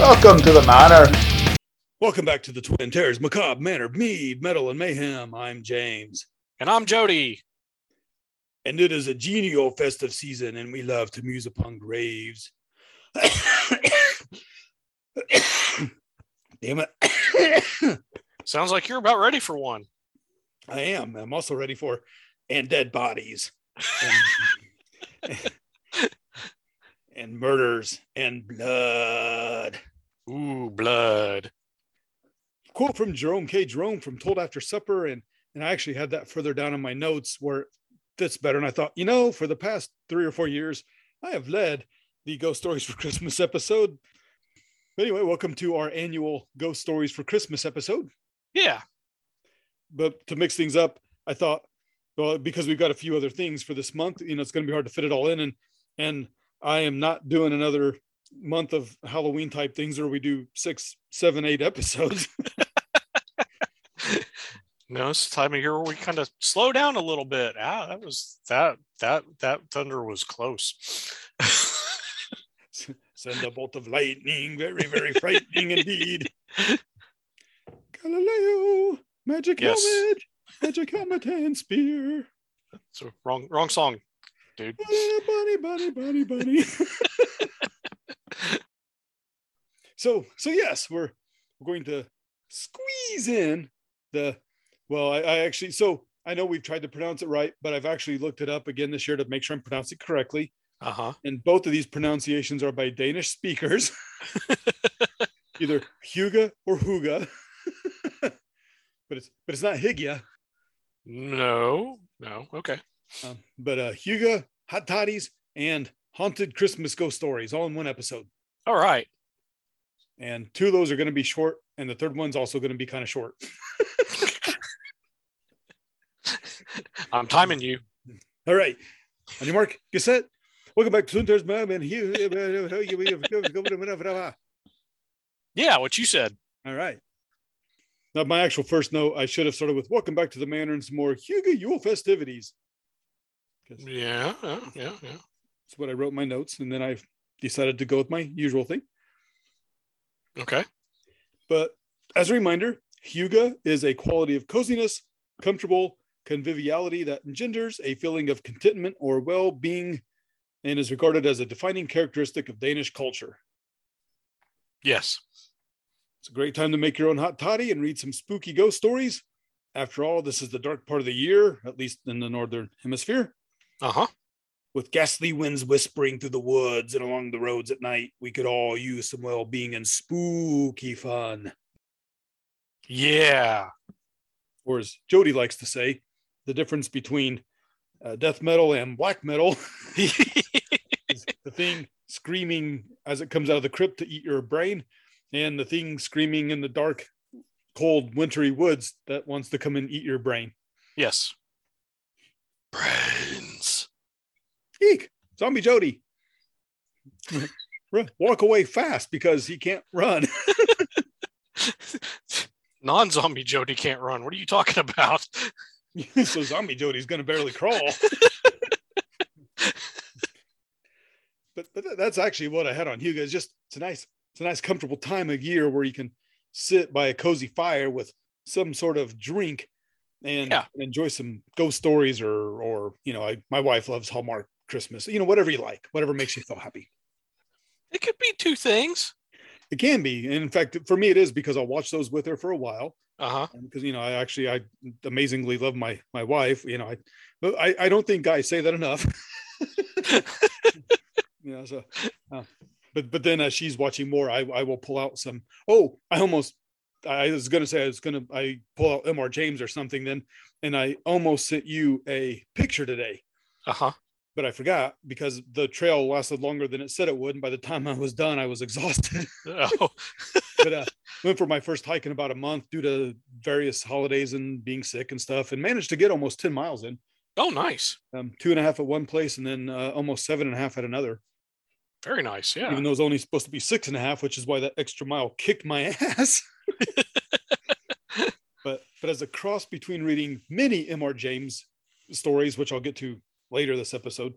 Welcome to the manor. Welcome back to the Twin Terrors, Macabre Manor, Mead, Metal, and Mayhem. I'm James. And I'm Jody. And it is a genial festive season, and we love to muse upon graves. Damn it. Sounds like you're about ready for one. I am. I'm also ready for and dead bodies. And, and murders and blood. Ooh, blood. Quote from Jerome K. Jerome from Told After Supper. And, and I actually had that further down in my notes where it fits better. And I thought, you know, for the past three or four years, I have led the Ghost Stories for Christmas episode. But anyway, welcome to our annual Ghost Stories for Christmas episode. Yeah. But to mix things up, I thought, well, because we've got a few other things for this month, you know, it's going to be hard to fit it all in. And, and I am not doing another month of Halloween type things where we do six, seven, eight episodes. no, it's the time of year where we kind of slow down a little bit. Ah, that was that that that thunder was close. Send a bolt of lightning, very, very frightening indeed. Galileo, magic Yes. helmet, magic helmet and spear. So wrong wrong song, dude. Bunny, bunny, bunny, bunny. So, so yes, we're we're going to squeeze in the. Well, I, I actually, so I know we've tried to pronounce it right, but I've actually looked it up again this year to make sure I'm pronouncing it correctly. Uh-huh. And both of these pronunciations are by Danish speakers, either Huga or Huga. but it's but it's not Hygge. No, no. Okay. Um, but uh, Huga, Hot Toddies, and Haunted Christmas Ghost Stories all in one episode. All right. And two of those are going to be short, and the third one's also going to be kind of short. I'm timing you. All right. On your mark, get set. Welcome back to Sunter's Mom and Hugh. Yeah, what you said. All right. Now, my actual first note, I should have started with Welcome back to the Manor and some more Huga Yule festivities. Yeah, yeah, yeah, yeah. That's what I wrote in my notes. And then I decided to go with my usual thing. Okay. But as a reminder, Huga is a quality of coziness, comfortable conviviality that engenders a feeling of contentment or well being and is regarded as a defining characteristic of Danish culture. Yes. It's a great time to make your own hot toddy and read some spooky ghost stories. After all, this is the dark part of the year, at least in the northern hemisphere. Uh-huh. With ghastly winds whispering through the woods and along the roads at night, we could all use some well being and spooky fun. Yeah. Or as Jody likes to say, the difference between uh, death metal and black metal is the thing screaming as it comes out of the crypt to eat your brain, and the thing screaming in the dark, cold, wintry woods that wants to come and eat your brain. yes. Brains. Eek, zombie Jody. Walk away fast because he can't run. Non-zombie Jody can't run. What are you talking about? so zombie Jody's gonna barely crawl. but but that's actually what I had on Hugo. It's just it's a nice it's a nice comfortable time of year where you can sit by a cozy fire with some sort of drink and Yeah. enjoy some ghost stories or or you know I, my wife loves Hallmark Christmas you know whatever you like whatever makes you feel happy. It could be two things. It can be and in fact for me it is because I'll watch those with her for a while Uh-huh. because you know I actually I amazingly love my my wife. You know I but I, I don't think guys say that enough. you know so uh, but but then as she's watching more, I I will pull out some. Oh, I almost I was gonna say I was gonna I pull out Mr. James or something then, and I almost sent you a picture today, Uh-huh. But I forgot because the trail lasted longer than it said it would, and by the time I was done, I was exhausted. Oh, but uh, went for my first hike in about a month due to various holidays and being sick and stuff, and managed to get almost ten miles in. oh, nice. Um, two and a half at one place, and then uh, almost seven and a half at another. Very nice. Yeah. Even though it's only supposed to be six and a half, which is why that extra mile kicked my ass. but but as a cross between reading many Mr. James stories, which I'll get to later this episode,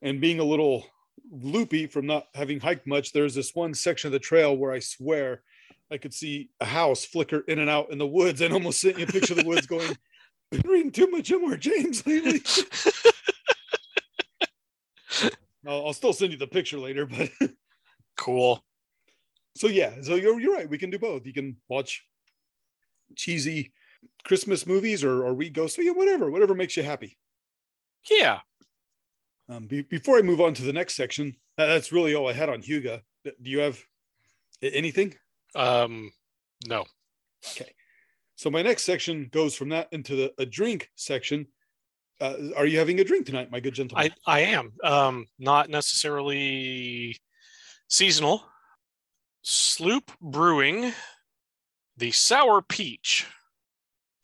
and being a little loopy from not having hiked much, there's this one section of the trail where I swear I could see a house flicker in and out in the woods and almost sent you a picture of the woods going, been reading too much M.R. James lately. I'll, I'll still send you the picture later, but Cool. so yeah, so you're you're right. We can do both. You can watch cheesy Christmas movies or or read ghost, yeah, whatever, whatever makes you happy. Yeah. Um, be, before I move on to the next section, that- that's really all I had on Huga. Do you have anything? Um, no. Okay. So my next section goes from that into the a drink section. Uh, are you having a drink tonight, my good gentleman? I I am um not necessarily seasonal. Sloop Brewing, the sour peach.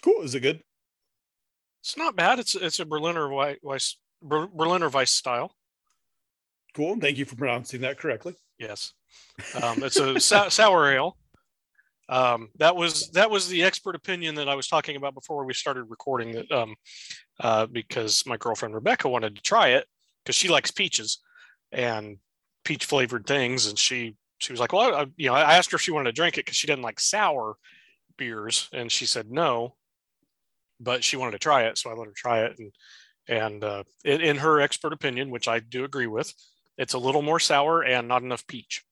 cool. Is it good? It's not bad. It's it's a Berliner Weisse, Berliner Weisse style. Cool. Thank you for pronouncing that correctly. Yes, um, it's a sou- sour ale. Um, that was that was the expert opinion that I was talking about before we started recording. That um, uh, because my girlfriend Rebecca wanted to try it because she likes peaches and peach flavored things, and she she was like, well, I, you know, I asked her if she wanted to drink it because she didn't like sour beers, and she said no, but she wanted to try it, so I let her try it, and and uh, in, in her expert opinion, which I do agree with, it's a little more sour and not enough peach.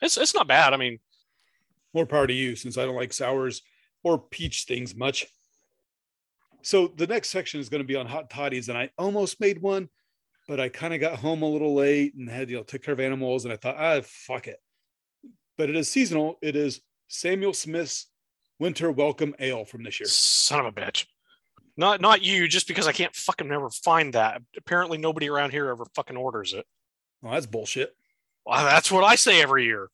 It's it's not bad. I mean, More power to you, since I don't like sours or peach things much. So the next section is going to be on hot toddies, and I almost made one, but I kind of got home a little late and had you know took care of animals, and I thought, ah, fuck it. But it is seasonal. It is Samuel Smith's Winter Welcome Ale from this year. son of a bitch. Not not you, just because I can't fucking never find that. Apparently, nobody around here ever fucking orders it. Well, that's bullshit. Well, that's what I say every year.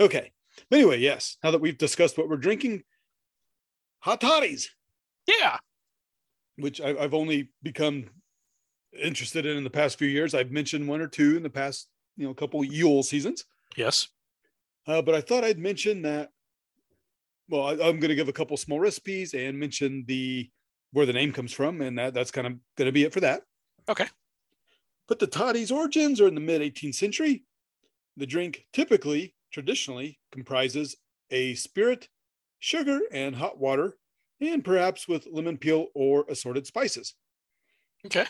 Okay. Anyway, yes. Now that we've discussed what we're drinking, hot toddies, Yeah. which I've only become interested in in the past few years. I've mentioned one or two in the past, you know, couple Yule seasons. Yes. Uh, but I thought I'd mention that. Well, I, I'm going to give a couple small recipes and mention the where the name comes from, and that that's kind of going to be it for that. Okay. But the toddy's origins are in the mid 18th century. The drink typically, traditionally, comprises a spirit, sugar, and hot water, and perhaps with lemon peel or assorted spices. Okay.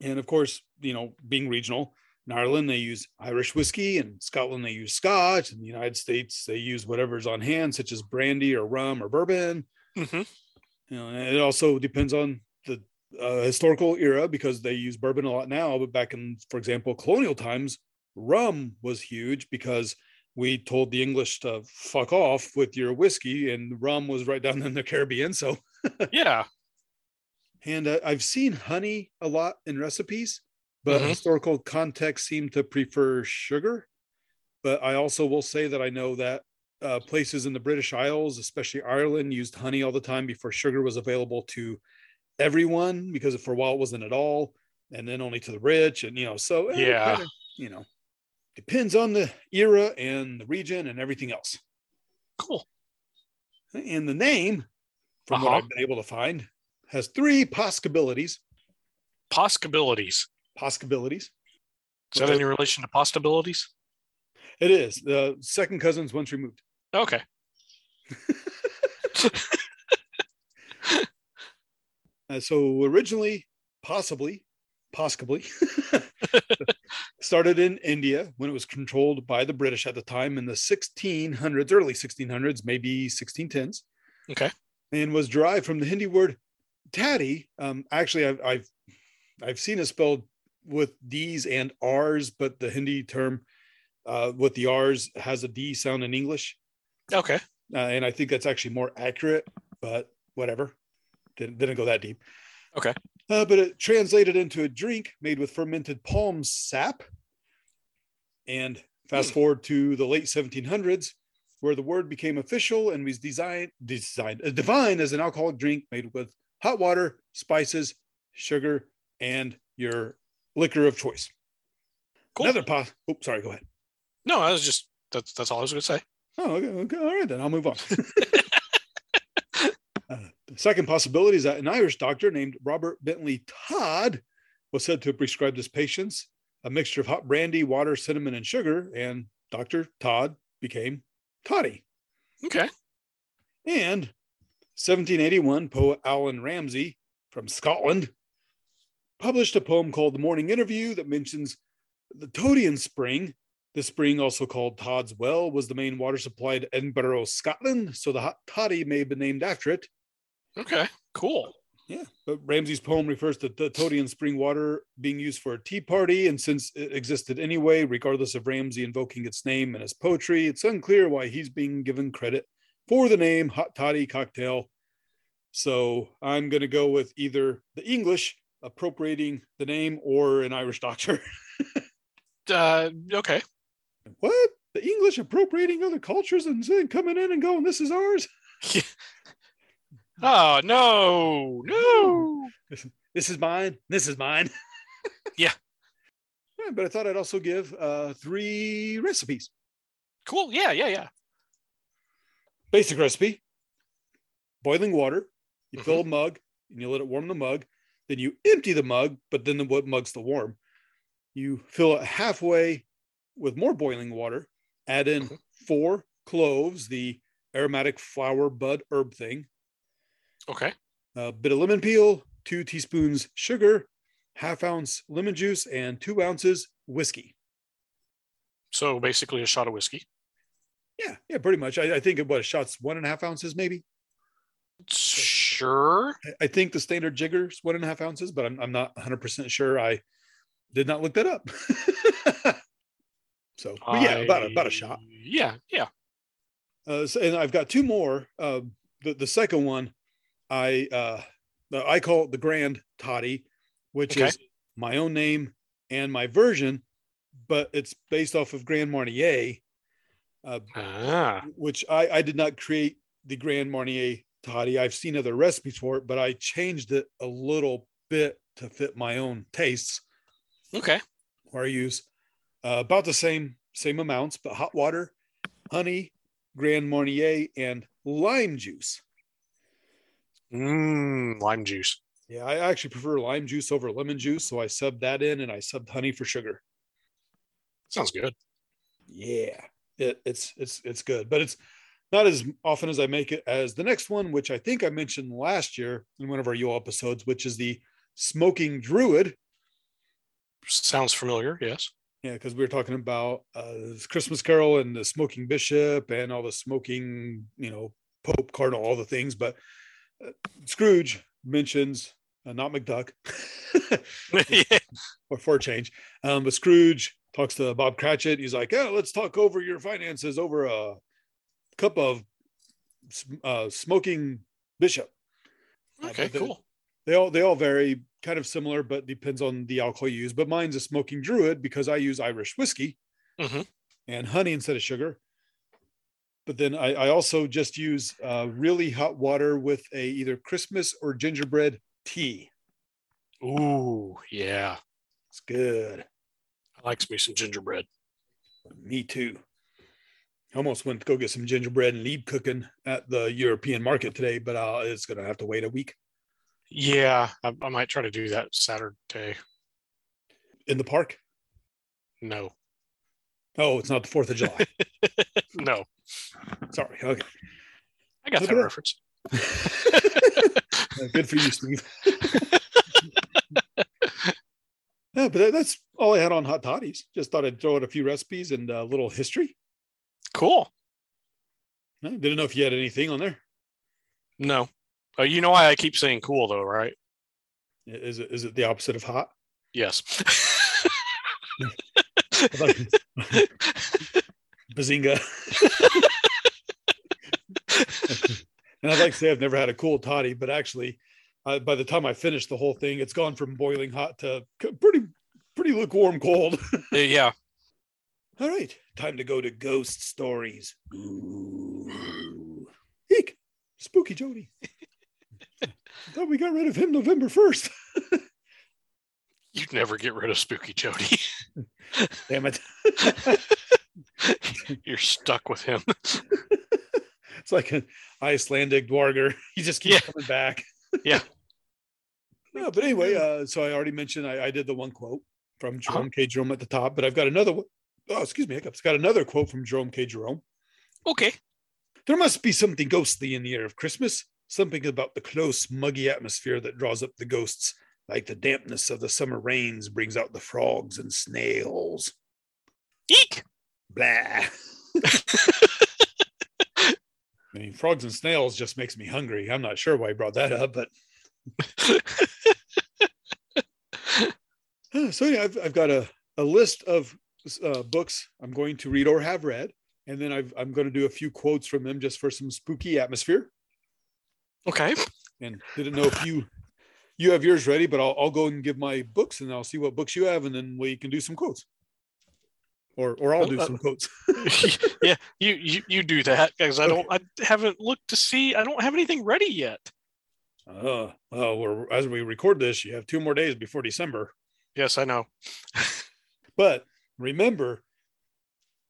And of course, you know, being regional, in Ireland they use Irish whiskey, and Scotland they use Scotch, and the United States they use whatever's on hand, such as brandy or rum or bourbon. hmm You know, it also depends on the uh, historical era because they use bourbon a lot now. But back in, for example, colonial times, rum was huge because we told the English to fuck off with your whiskey, and rum was right down in the Caribbean. So, Yeah. and uh, I've seen honey a lot in recipes, but Mhm. historical context seem to prefer sugar. But I also will say that I know that uh, places in the British Isles, especially Ireland, used honey all the time before sugar was available to everyone because for a while it wasn't at all, and then only to the rich. And you know, so eh, Yeah. kinda, you know, depends on the era and the region and everything else. Cool. And the name, from what Uh-huh. I've been able to find, has three possibilities. Possibilities. Possibilities. Is that any relation to possibilities? It is the second cousins once removed. Okay. Uh, so originally, possibly, possibly, started in India when it was controlled by the British at the time in the 1600s, early 1600s, maybe 1610s. Okay. And was derived from the Hindi word "taddy." Um, actually, I've, I've I've seen it spelled with D's and R's, but the Hindi term uh, with the R's has a D sound in English. Okay. uh, and I think that's actually more accurate, but whatever. Didn't, didn't go that deep. Okay. Uh, but it translated into a drink made with fermented palm sap. And fast Hmm. forward to the late 1700s, where the word became official and was designed, designed, uh, defined as an alcoholic drink made with hot water, spices, sugar, and your liquor of choice. Cool. Another pos. Oh, sorry. Go ahead. No, I was just that's that's all I was gonna say. Oh, okay, okay. All right, then I'll move on. uh, the second possibility is that an Irish doctor named Robert Bentley Todd was said to have prescribed his patients a mixture of hot brandy, water, cinnamon, and sugar, and Dr. Todd became Toddy. Okay. And 1781, poet Allan Ramsay from Scotland published a poem called The Morning Interview that mentions the Todian Spring. The spring, also called Todd's Well, was the main water supply to Edinburgh, Scotland. So the hot toddy may have been named after it. Okay. Cool. Yeah, but Ramsay's poem refers to the Todian spring water being used for a tea party, and since it existed anyway, regardless of Ramsay invoking its name in his poetry, it's unclear why he's being given credit for the name hot toddy cocktail. So I'm going to go with either the English appropriating the name or an Irish doctor. Uh, okay. what? The English appropriating other cultures and then coming in and going, this is ours? Oh no, no. This, this is mine. This is mine. Yeah. Yeah, but I thought I'd also give uh, three recipes. Cool. Yeah, yeah, yeah. Basic recipe boiling water. You Mm-hmm. fill a mug and you let it warm the mug. Then you empty the mug, but then the what mug's still warm. You fill it halfway with more boiling water. Add in Mhm. four cloves, the aromatic flower bud herb thing. Okay. a bit of lemon peel, two teaspoons sugar, half ounce lemon juice, and two ounces whiskey. So basically a shot of whiskey. Yeah, yeah, pretty much. I, I think it was shots one and a half ounces, maybe. Sure. I- think the standard jigger's one and a half ounces, but I'm, I'm not 100% sure. I did not look that up. so, yeah, about a, about a shot. Yeah, yeah. Uh, so, and I've got two more. Uh, the the second one, I uh, I call it the Grand Toddy, which Okay. is my own name and my version, but it's based off of Grand Marnier, uh, Ah, which I I did not create the Grand Marnier toddy. I've seen other recipes for it, but I changed it a little bit to fit my own tastes. okay. Where I use uh, about the same same amounts, but hot water, honey, Grand Marnier, and lime juice. Mmm, lime juice. Yeah, I actually prefer lime juice over lemon juice, so I subbed that in, and I subbed honey for sugar. Sounds good. Yeah, it, it's it's it's good, but it's not as often as I make it as the next one, which I think I mentioned last year in one of our Yule episodes, which is the smoking druid. Sounds familiar. Yes. Yeah, because we were talking about uh, Christmas Carol and the smoking bishop and all the smoking, you know, Pope, Cardinal, all the things. But uh, Scrooge mentions uh, not McDuck yeah. or for a change. Um, but Scrooge talks to Bob Cratchit. He's like, "Yeah, let's talk over your finances over a cup of uh, smoking bishop." Uh, Okay. but the- Cool. They all they all vary, kind of similar, but depends on the alcohol you use. But mine's a smoking druid because I use Irish whiskey Mhm. and honey instead of sugar. But then I, I also just use uh, really hot water with a either Christmas or gingerbread tea. Ooh, yeah. It's good. I likes me some gingerbread. Me too. Almost went to go get some gingerbread and Lebkuchen at the European market today, but uh, it's going to have to wait a week Yeah, I, I might try to do that Saturday. in the park. No, Oh, it's not the 4th of July. no. Sorry. Okay. I got Look that reference. Good for you, Steve. yeah, but that, that's all I had on hot toddies. Just thought I'd throw out a few recipes and a little history. Cool. I didn't know if you had anything on there. No. Uh, you know why I keep saying cool though, right? Is it is it the opposite of hot? Yes. Bazinga. and I'd like to say I've never had a cool toddy, but actually, uh, by the time I finish the whole thing, it's gone from boiling hot to pretty pretty lukewarm cold. yeah. All right, time to go to ghost stories. Ooh. Eek, spooky Jody. Thought we got rid of him November 1st. You'd never get rid of Spooky Jody. Damn it. You're stuck with him. it's like an Icelandic draugr. He just keeps Yeah. coming back. Yeah. No, but anyway, uh, so I already mentioned I, I did the one quote. from Jerome uh-huh. K. Jerome at the top, but I've got another one. Oh, excuse me, I've got another quote from Jerome K. Jerome. Okay. There must be something ghostly in the air of Christmas, something about the close, muggy atmosphere that draws up the ghosts, like the dampness of the summer rains brings out the frogs and snails. Eek! Blah. I mean, frogs and snails just makes me hungry. I'm not sure why I brought that up, but so yeah, I've, I've got a, a list of uh, books I'm going to read or have read, and then i am going to do a few quotes from them just for some spooky atmosphere. Okay. And didn't know if you you have yours ready, but I'll, I'll go and give my books, and I'll see what books you have, and then we can do some quotes or or I'll do uh, some quotes. yeah, you, you you do that because I don't I haven't looked to see I don't have anything ready yet. Uh, well, we're as we record this, you have two more days before December. Yes, I know. but remember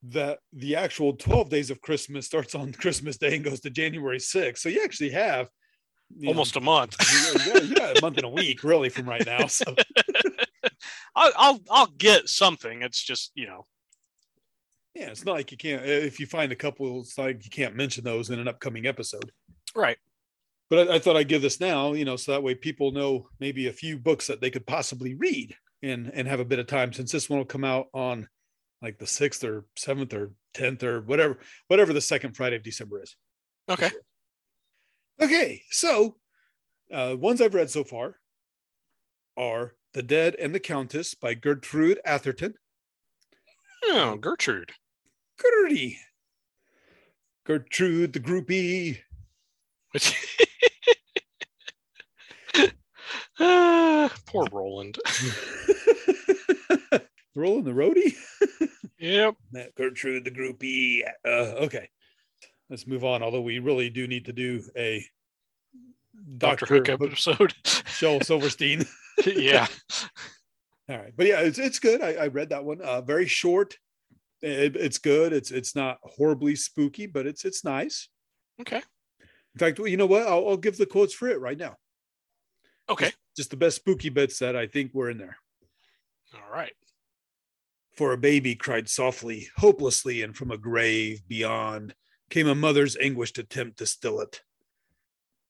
that the actual 12 days of Christmas starts on Christmas Day and goes to January 6th. So you actually have almost know, a month. yeah, yeah, a month and a week, really, from right now. So I'll, I'll I'll get something. It's just you know yeah, it's not like you can't. Uh, if you find a couple, it's like you can't mention those in an upcoming episode. Right. But I, I, thought I'd give this now, you know, so that way people know maybe a few books that they could possibly read and and have a bit of time since this one will come out on like the sixth or seventh or tenth or whatever, whatever the second Friday of December is. Okay. Okay, so uh, ones I've read so far are The Dead and the Countess by Gertrude Atherton. Oh, Gertrude. Gertie. Gertrude the groupie. uh, poor Roland. Roland the roadie? yep. Gertrude the groupie. Uh, okay. Let's move on. Although we really do need to do a Doctor, Hook episode. Shel Silverstein. yeah. All right. But yeah, it's, it's good. I, I read that one. Uh, very short it, it's good. It's it's not horribly spooky, but it's it's nice. Okay. In fact, you know what? I'll, I'll give the quotes for it right now. Okay. Just, just the best spooky bits that I think were in there. All right. For a baby cried softly, hopelessly, and from a grave beyond came a mother's anguished attempt to still it.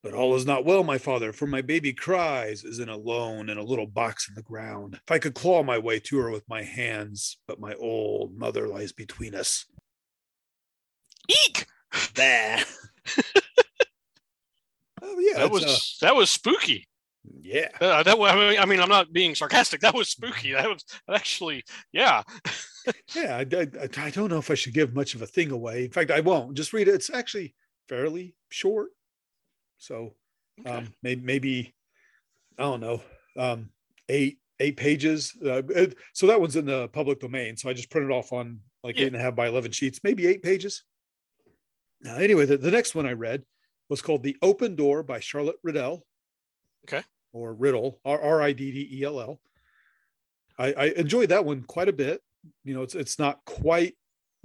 But all is not well, my father, for my baby cries, is in alone in a little box in the ground. If I could claw my way to her with my hands, but my old mother lies between us. Eek! Bah. oh yeah, that was uh, that was spooky. Yeah, uh, that I mean, I mean, I'm not being sarcastic. That was spooky. That was actually, yeah. yeah, I, I, I don't know if I should give much of a thing away. In fact, I won't. Just read it. It's actually fairly short. So okay. um, maybe, maybe, I don't know, um, eight eight pages. Uh, it, so that one's in the public domain. So I just printed off on like yeah. eight and a half by 11 sheets, maybe eight pages. Now, anyway, the, the next one I read was called The Open Door by Charlotte Riddell. Okay. Or Riddle, R I D D E L L. I, I enjoyed that one quite a bit. You know, it's it's not quite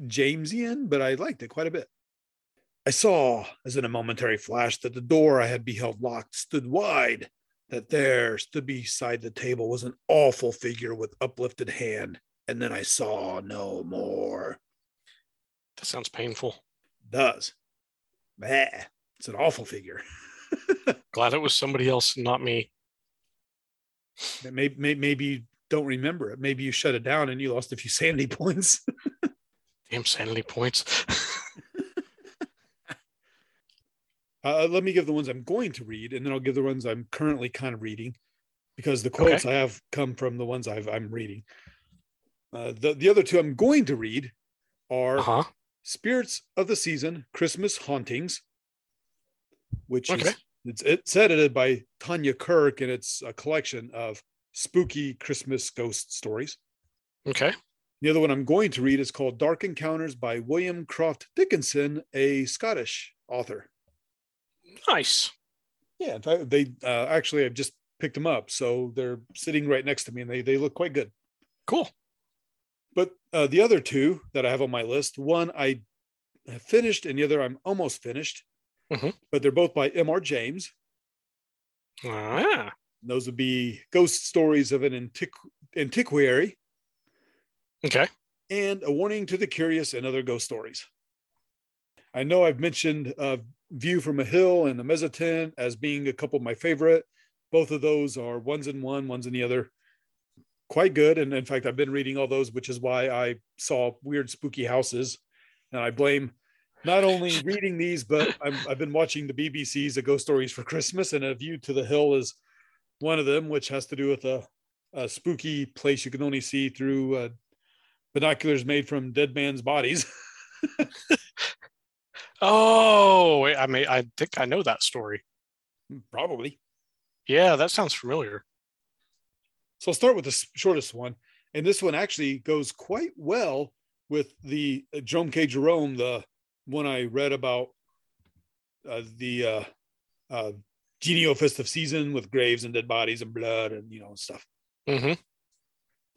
Jamesian, but I liked it quite a bit. I saw, as in a momentary flash, that the door I had beheld locked stood wide, that there stood beside the table was an awful figure with uplifted hand, and then I saw no more. That sounds painful. It does. Bah, it's an awful figure. Glad it was somebody else, not me. Maybe, maybe, maybe you don't remember it. Maybe you shut it down and you lost a few sanity points. Damn sanity points. Uh, let me give the ones I'm going to read, and then I'll give the ones I'm currently kind of reading, because the quotes okay. I have come from the ones i am reading. Uh, the the other two I'm going to read are uh-huh. "Spirits of the Season: Christmas Hauntings," which okay. is it's it's edited by Tanya Kirk, and it's a collection of spooky Christmas ghost stories. Okay. The other one I'm going to read is called Dark Encounters by William Croft Dickinson, a Scottish author. Nice. Yeah, in fact, they uh, actually I've just picked them up, so they're sitting right next to me, and they they look quite good. Cool. But uh, the other two that I have on my list, one I finished, and the other I'm almost finished. Mm-hmm. But they're both by M.R. James. Ah. Those would be ghost stories of an antiqu- antiquary Okay. and A Warning to the Curious and Other Ghost Stories. I know I've mentioned uh, View from a Hill and The Mezzotint as being a couple of my favorite. Both of those are ones in one, ones in the other. Quite good. And in fact, I've been reading all those, which is why I saw Weird Spooky Houses. And I blame not only reading these, but I'm, I've been watching the BBC's A Ghost Stories for Christmas, and A View to the Hill is one of them, which has to do with a, a spooky place you can only see through uh, binoculars made from dead man's bodies. Oh, I mean, I think I know that story. Probably. Yeah, that sounds familiar. So I'll start with the shortest one. And this one actually goes quite well with the uh, Jerome K. Jerome, the one I read about uh, the uh, uh, genial festive season with graves and dead bodies and blood and, you know, stuff. hmm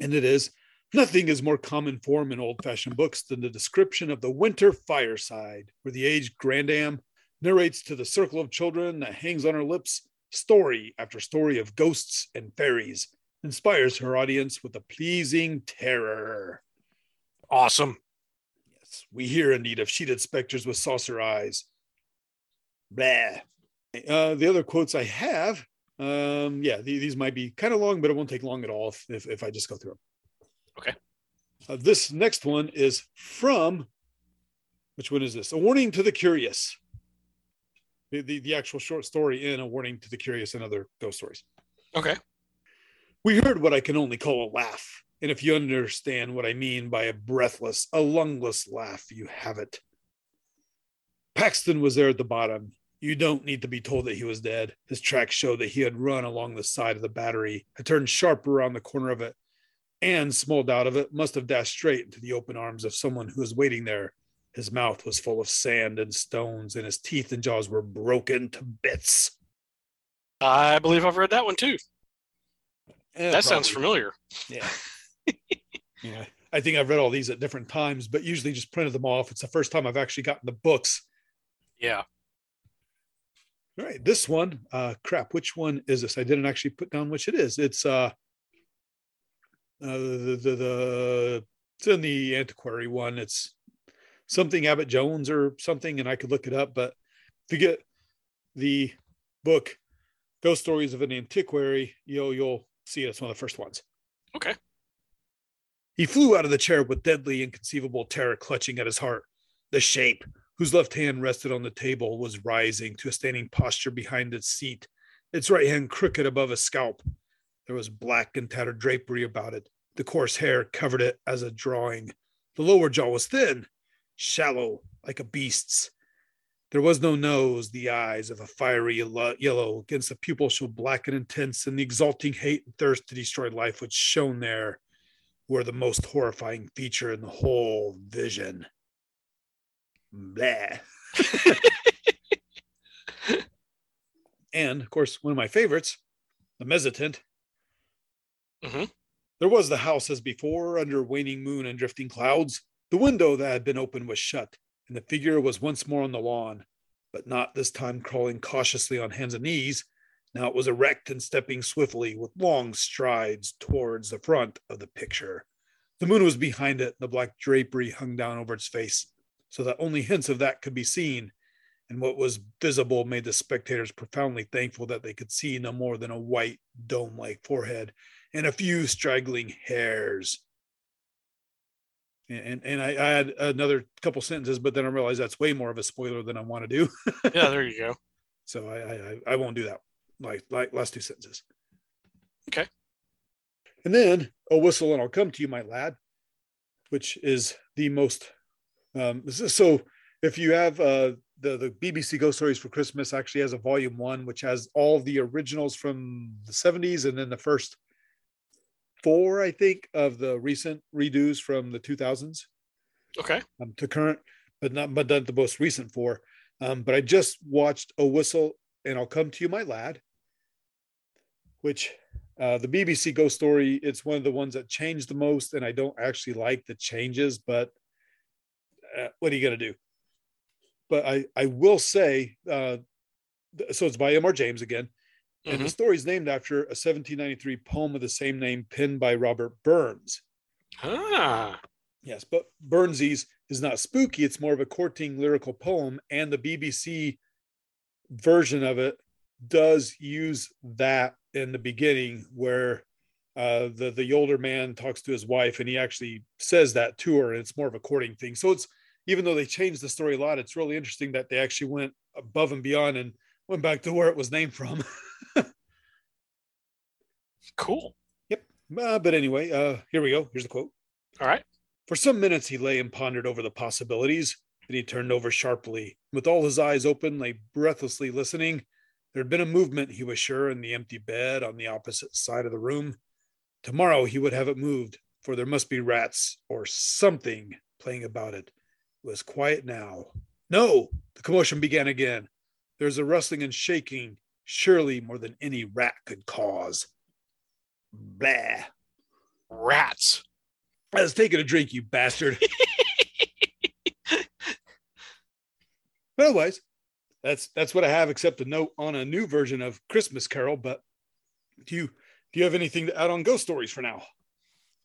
And it is nothing is more common form in old fashioned books than the description of the winter fireside, where the aged grandam narrates to the circle of children that hangs on her lips story after story of ghosts and fairies, inspires her audience with a pleasing terror. Awesome. Yes, we hear indeed of sheeted specters with saucer eyes. Blah. Uh, the other quotes I have, um, yeah, the- these might be kind of long, but it won't take long at all if, if, if I just go through them. Okay. Uh, this next one is from, which one is this? A Warning to the Curious. The, the, the actual short story in A Warning to the Curious and Other Ghost Stories. Okay. We heard what I can only call a laugh. And if you understand what I mean by a breathless, a lungless laugh, you have it. Paxton was there at the bottom. You don't need to be told that he was dead. His tracks show that he had run along the side of the battery, had turned sharp around the corner of it, and small doubt of it, must have dashed straight into the open arms of someone who was waiting there. His mouth was full of sand and stones, and his teeth and jaws were broken to bits. I believe I've read that one too. Eh, That sounds familiar. Yeah. yeah. I think I've read all these at different times, but usually just printed them off. It's the first time I've actually gotten the books. Yeah. All right. This one, uh crap, which one is this? I didn't actually put down which it is. It's uh uh the the, the it's in the antiquary one. It's something Abbott Jones or something, and I could look it up, but to get the book Ghost Stories of an Antiquary, you'll you'll see it's one of the first ones. Okay. He flew out of the chair with deadly, inconceivable terror clutching at his heart. The shape, whose left hand rested on the table, was rising to a standing posture behind its seat, its right hand crooked above his scalp. There was black and tattered drapery about it. The coarse hair covered it as a drawing. The lower jaw was thin, shallow, like a beast's. There was no nose, the eyes of a fiery yellow against the pupil showed black and intense, and the exulting hate and thirst to destroy life which shone there were the most horrifying feature in the whole vision. Blah. and of course, one of my favorites, the mezzotint. Mhm. There was the house as before, under waning moon and drifting clouds. The window that had been open was shut, and the figure was once more on the lawn, but not this time crawling cautiously on hands and knees. Now it was erect and stepping swiftly with long strides towards the front of the picture. The moon was behind it, and the black drapery hung down over its face, so that only hints of that could be seen. And what was visible made the spectators profoundly thankful that they could see no more than a white, dome like forehead and a few straggling hairs. And, and I, I had another couple sentences, but then I realized that's way more of a spoiler than I want to do. Yeah, there you go. So I, I- I won't do that. Like, like last two sentences. Okay. And then a whistle, and I'll come to you, my lad, which is the most. Um, is- so if you have uh, the the BBC Ghost Stories for Christmas, actually has a volume one, which has all the originals from the '70s, and then the first four, I think, of the recent redos from the 2000s Okay. um, to current, but not but not the most recent four. Um, but I just watched a whistle, and I'll come to you, my lad, which uh, the BBC Ghost Story. It's one of the ones that changed the most, and I don't actually like the changes, but uh, what are you gonna do? But I I will say, uh, so it's by M.R. James again. And the Mhm. story is named after a 1793 poem of the same name penned by Robert Burns. Ah, Yes, but Burnsies is not spooky. It's more of a courting lyrical poem, and the BBC version of it does use that in the beginning, where uh, the the older man talks to his wife, and he actually says that to her, and it's more of a courting thing. So it's even though they changed the story a lot, it's really interesting that they actually went above and beyond and went back to where it was named from. cool. Uh, but anyway, uh, here we go. Here's the quote. All right. For some minutes he lay and pondered over the possibilities. Then he turned over sharply. With all his eyes open, lay breathlessly listening. There had been a movement, he was sure, in the empty bed on the opposite side of the room. Tomorrow he would have it moved, for there must be rats or something playing about it. It was quiet now. No, the commotion began again. There was a rustling and shaking, surely more than any rat could cause. Blah. Rats. I was taking a drink, you bastard. but otherwise, that's that's what I have, except a note on a new version of Christmas Carol. But do you do you have anything to add on ghost stories for now?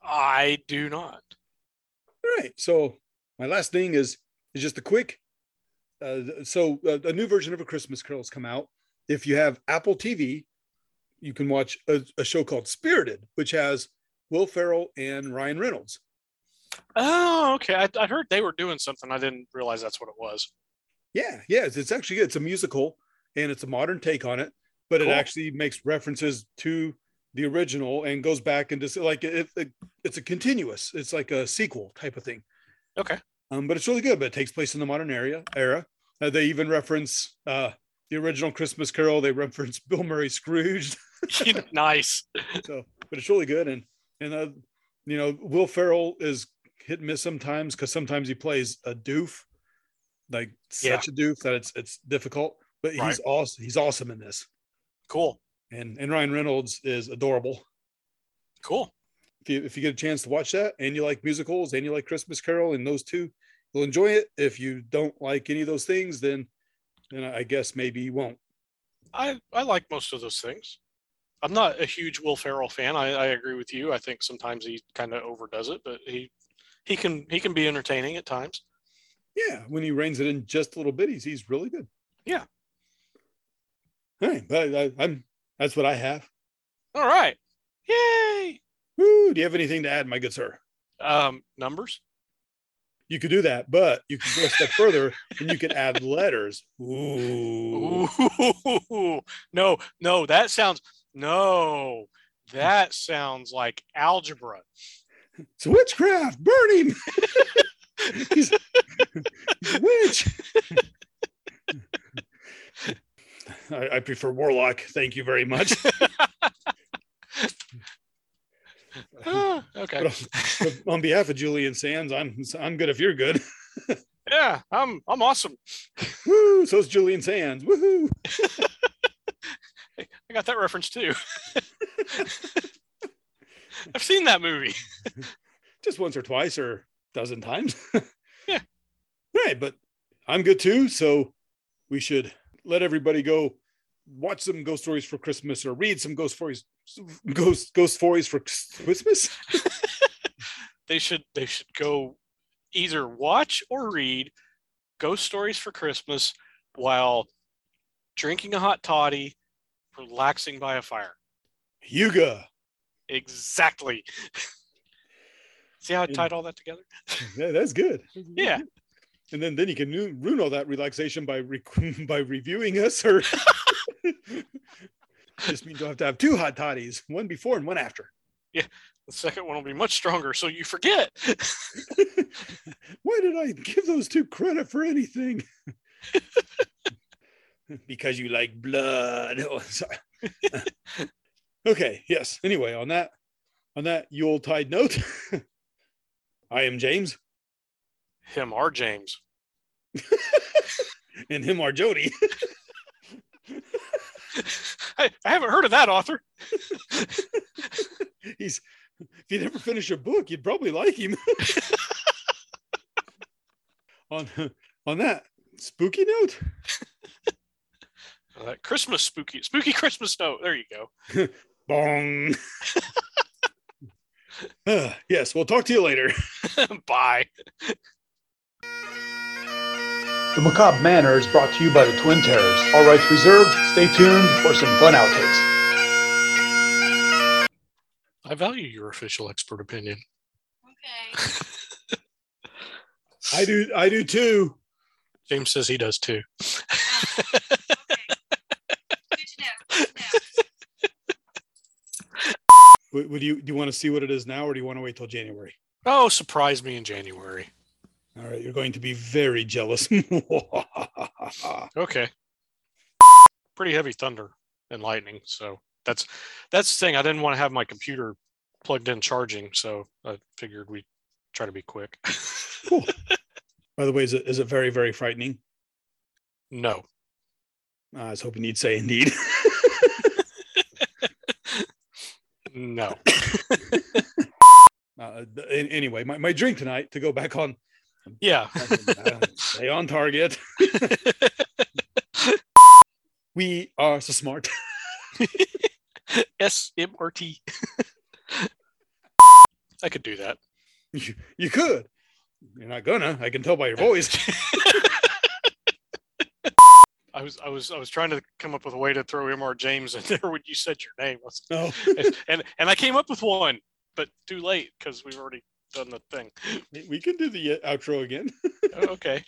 I do not. All right. So my last thing is is just a quick. Uh, so uh, a new version of a Christmas Carol has come out. If you have Apple TV, you can watch a, a show called Spirited, which has Will Ferrell and Ryan Reynolds. Oh, okay. I, I heard they were doing something. I didn't realize that's what it was. Yeah, yeah, it's, it's actually it's a musical and it's a modern take on it, but Cool. it actually makes references to the original and goes back and just like it, it, it's a continuous. It's like a sequel type of thing. Okay. Um, but it's really good. But it takes place in the modern area era. Uh, they even reference uh, the original Christmas Carol. They reference Bill Murray Scrooge. nice. so, but it's really good. And and uh, you know, Will Ferrell is hit and miss sometimes because sometimes he plays a doof, like Yeah. such a doof that it's it's difficult. But he's Right. awesome. He's awesome in this. Cool. And and Ryan Reynolds is adorable. Cool. If you if you get a chance to watch that and you like musicals and you like Christmas Carol and those two, you'll enjoy it. If you don't like any of those things, then then I guess maybe you won't. I, I like most of those things. I'm not a huge Will Ferrell fan. I, I agree with you. I think sometimes he kind of overdoes it, but he he can he can be entertaining at times. Yeah, when he reins it in just a little bit, he's he's really good. Yeah. All right, but I, I'm that's what I have. All right. Yay. Woo, do you have anything to add, my good sir? Um, numbers. You could do that, but you can go a step further and you can add letters. Ooh. Ooh, no, no, that sounds no, that sounds like algebra. It's witchcraft. Burn him. he's, he's witch. I, I prefer warlock. Thank you very much. Ah, okay. But on, on behalf of Julian Sands, I'm I'm good if you're good. Yeah, I'm I'm awesome. Woo! So's Julian Sands. Woohoo! I got that reference too. I've seen that movie. Just once or twice or a dozen times. Yeah. Right, but I'm good too. So we should let everybody go watch some ghost stories for Christmas or read some ghost stories ghost ghost stories for Christmas. They should they should go either watch or read ghost stories for Christmas while drinking a hot toddy, relaxing by a fire. Yuga. Exactly. See how I tied all that together? Yeah, that's good. Mm-hmm. Yeah. And then then you can ruin all that relaxation by re- by reviewing us or just means you'll have to have two hot toddies, one before and one after. Yeah, the second one will be much stronger, so you forget. Why did I give those two credit for anything? because you like blood. Oh, sorry. okay, yes. Anyway, on that on that Yuletide note, I am James Him or James. and him are Jody. I, I haven't heard of that author. He's if you never finish a book, you'd probably like him. on on that spooky note, Uh, Christmas spooky spooky Christmas note. There you go. bong. Uh, yes, we'll talk to you later. Bye. The Macabre Manor is brought to you by the Twin Terrors. All rights reserved. Stay tuned for some fun outtakes. I value your official expert opinion. Okay. I do. I do too. James says he does too. okay. Good to know. Good to know. Would, would you do you want to see what it is now, or do you want to wait till January? oh, surprise me in January. All right, you're going to be very jealous. Okay. Pretty heavy thunder and lightning. So that's that's the thing. I didn't want to have my computer plugged in charging, so I figured we'd try to be quick. cool. By the way, is it is it very very frightening? no. I was hoping you'd say indeed. No. uh, anyway, my, my drink tonight to go back on Yeah. uh, stay on target. we are so smart. S M R T. I could do that. You, you could. You're not gonna. I can tell by your voice. I was I was I was trying to come up with a way to throw Mr. James in there when you said your name. No. and and I came up with one, but too late because we've already done the thing. we can do the uh, outro again. Oh, okay.